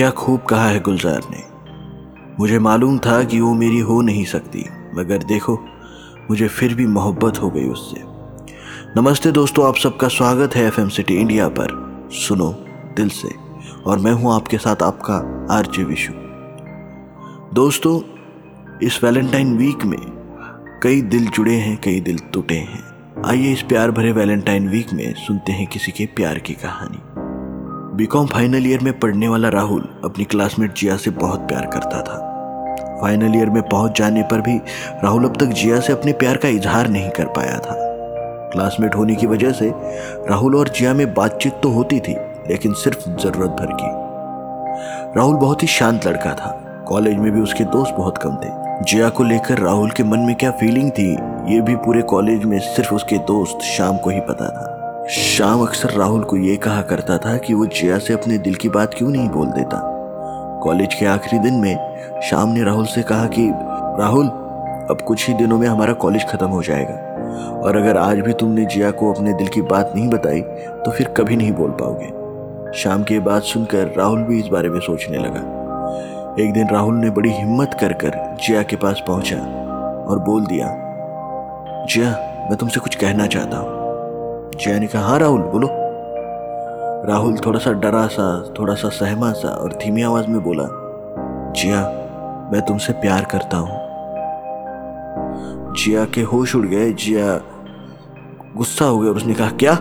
क्या खूब कहा है गुलजार ने। मुझे मालूम था कि वो मेरी हो नहीं सकती, मगर देखो, मुझे फिर भी मोहब्बत हो गई उससे। नमस्ते दोस्तों, आप सबका स्वागत है एफएम सिटी इंडिया पर। सुनो, दिल से, और मैं हूँ आपके साथ आपका आर आरजे विशु। दोस्तों, इस वैलेंटाइन वीक में कई दिल जुड़े हैं, कई दिल टूटे हैं। आइए इस प्यार भरे वैलेंटाइन वीक में सुनते हैं किसी के प्यार की कहानी। बीकॉम फाइनल ईयर में पढ़ने वाला राहुल अपनी क्लासमेट जिया से बहुत प्यार करता था। फाइनल ईयर में पहुँच जाने पर भी राहुल अब तक जिया से अपने प्यार का इजहार नहीं कर पाया था। क्लासमेट होने की वजह से राहुल और जिया में बातचीत तो होती थी, लेकिन सिर्फ़ ज़रूरत भर की। राहुल बहुत ही शांत लड़का था। कॉलेज में भी उसके दोस्त बहुत कम थे। जिया को लेकर राहुल के मन में क्या फीलिंग थी, ये भी पूरे कॉलेज में सिर्फ़ उसके दोस्त शाम को ही पता था। शाम अक्सर राहुल को ये कहा करता था कि वो जया से अपने दिल की बात क्यों नहीं बोल देता। कॉलेज के आखिरी दिन में शाम ने राहुल से कहा कि, राहुल, अब कुछ ही दिनों में हमारा कॉलेज खत्म हो जाएगा। और अगर आज भी तुमने जिया को अपने दिल की बात नहीं बताई तो फिर कभी नहीं बोल पाओगे। शाम की बात सुनकर राहुल भी इस बारे में सोचने लगा। एक दिन राहुल ने बड़ी हिम्मत कर कर जिया के पास पहुँचा और बोल दिया, जिया, मैं तुमसे कुछ कहना चाहता हूँ। जया ने कहा हाँ राहुल, बोलो। राहुल थोड़ा सा डरा सा थोड़ा सा सहमा सा और धीमी आवाज़ में बोला, जिया, मैं तुमसे प्यार करता हूँ। जिया के होश उड़ गए, जिया गुस्सा हो गया और उसने कहा, क्या?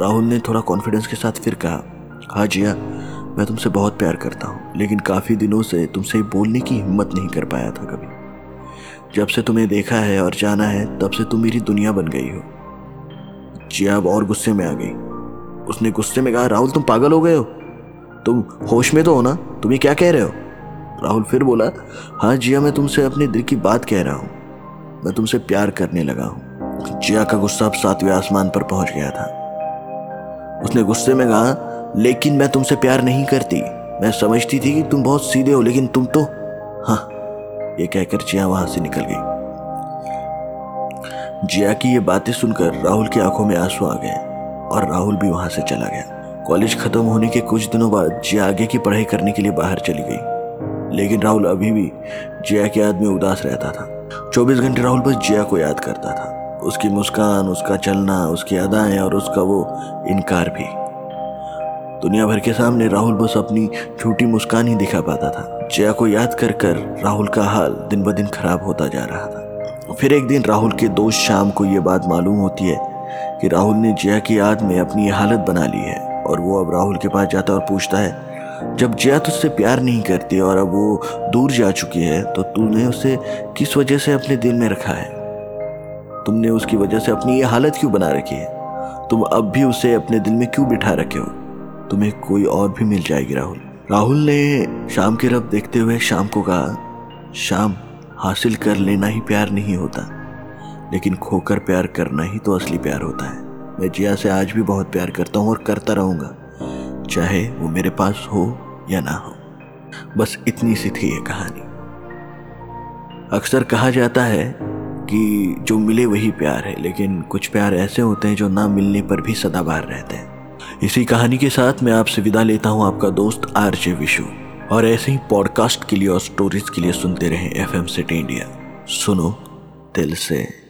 राहुल ने थोड़ा कॉन्फिडेंस के साथ फिर कहा हाँ जिया, मैं तुमसे बहुत प्यार करता हूँ, लेकिन काफ़ी दिनों से तुमसे बोलने की हिम्मत नहीं कर पाया था कभी। जब से तुम्हें देखा है और जाना है, तब से तुम मेरी दुनिया बन गई हो। जिया अब और गुस्से में आ गई। उसने गुस्से में कहा, राहुल, तुम पागल हो गए हो। तुम होश में तो हो ना? तुम ये क्या कह रहे हो? राहुल फिर बोला हाँ जिया मैं तुमसे अपने दिल की बात कह रहा हूँ। मैं तुमसे प्यार करने लगा हूँ। जिया का गुस्सा अब सातवें आसमान पर पहुँच गया था। उसने गुस्से में कहा, लेकिन मैं तुमसे प्यार नहीं करती। मैं समझती थी कि तुम बहुत सीधे हो, लेकिन तुम तो हाँ ये कहकर जिया वहाँ से निकल गई। जिया की ये बातें सुनकर राहुल की आँखों में आँसू आ गए और राहुल भी वहाँ से चला गया। कॉलेज खत्म होने के कुछ दिनों बाद जिया आगे की पढ़ाई करने के लिए बाहर चली गई। लेकिन राहुल अभी भी जिया की याद में उदास रहता था। 24 घंटे राहुल बस जिया को याद करता था। उसकी मुस्कान, उसका चलना, उसकी अदाएँ और उसका वो इनकार भी। दुनिया भर के सामने राहुल बस अपनी झूठी मुस्कान ही दिखा पाता था। जया को याद कर कर राहुल का हाल दिन ब दिन खराब होता जा रहा था। फिर एक दिन राहुल के दोस्त शाम को ये बात मालूम होती है कि राहुल ने जया की याद में अपनी हालत बना ली है और वो अब राहुल के पास जाता और पूछता है, जब जया तुझसे प्यार नहीं करती और अब वो दूर जा चुकी है तो तूने उसे किस वजह से अपने दिल में रखा है? तुमने उसकी वजह से अपनी ये हालत क्यों बना रखी है? तुम अब भी उसे अपने दिल में क्यों बिठा रखे हो? तुम्हें कोई और भी मिल जाएगी राहुल। राहुल ने शाम की रब देखते हुए शाम को कहा, शाम हासिल कर लेना ही प्यार नहीं होता। लेकिन खोकर प्यार करना ही तो असली प्यार होता है। मैं जिया से आज भी बहुत प्यार करता हूँ और करता रहूँगा। चाहे वो मेरे पास हो या ना हो। बस इतनी सी थी ये कहानी। अक्सर कहा जाता है कि जो मिले वही प्यार है, लेकिन कुछ प्यार ऐसे होते हैं जो ना मिलने पर भी सदाबार रहते हैं। इसी कहानी के साथ मैं आपसे विदा लेता हूँ। आपका दोस्त आरजे विशु। और ऐसे ही पॉडकास्ट के लिए और स्टोरीज के लिए सुनते रहें एफ़ एम सिटी इंडिया सुनो दिल से।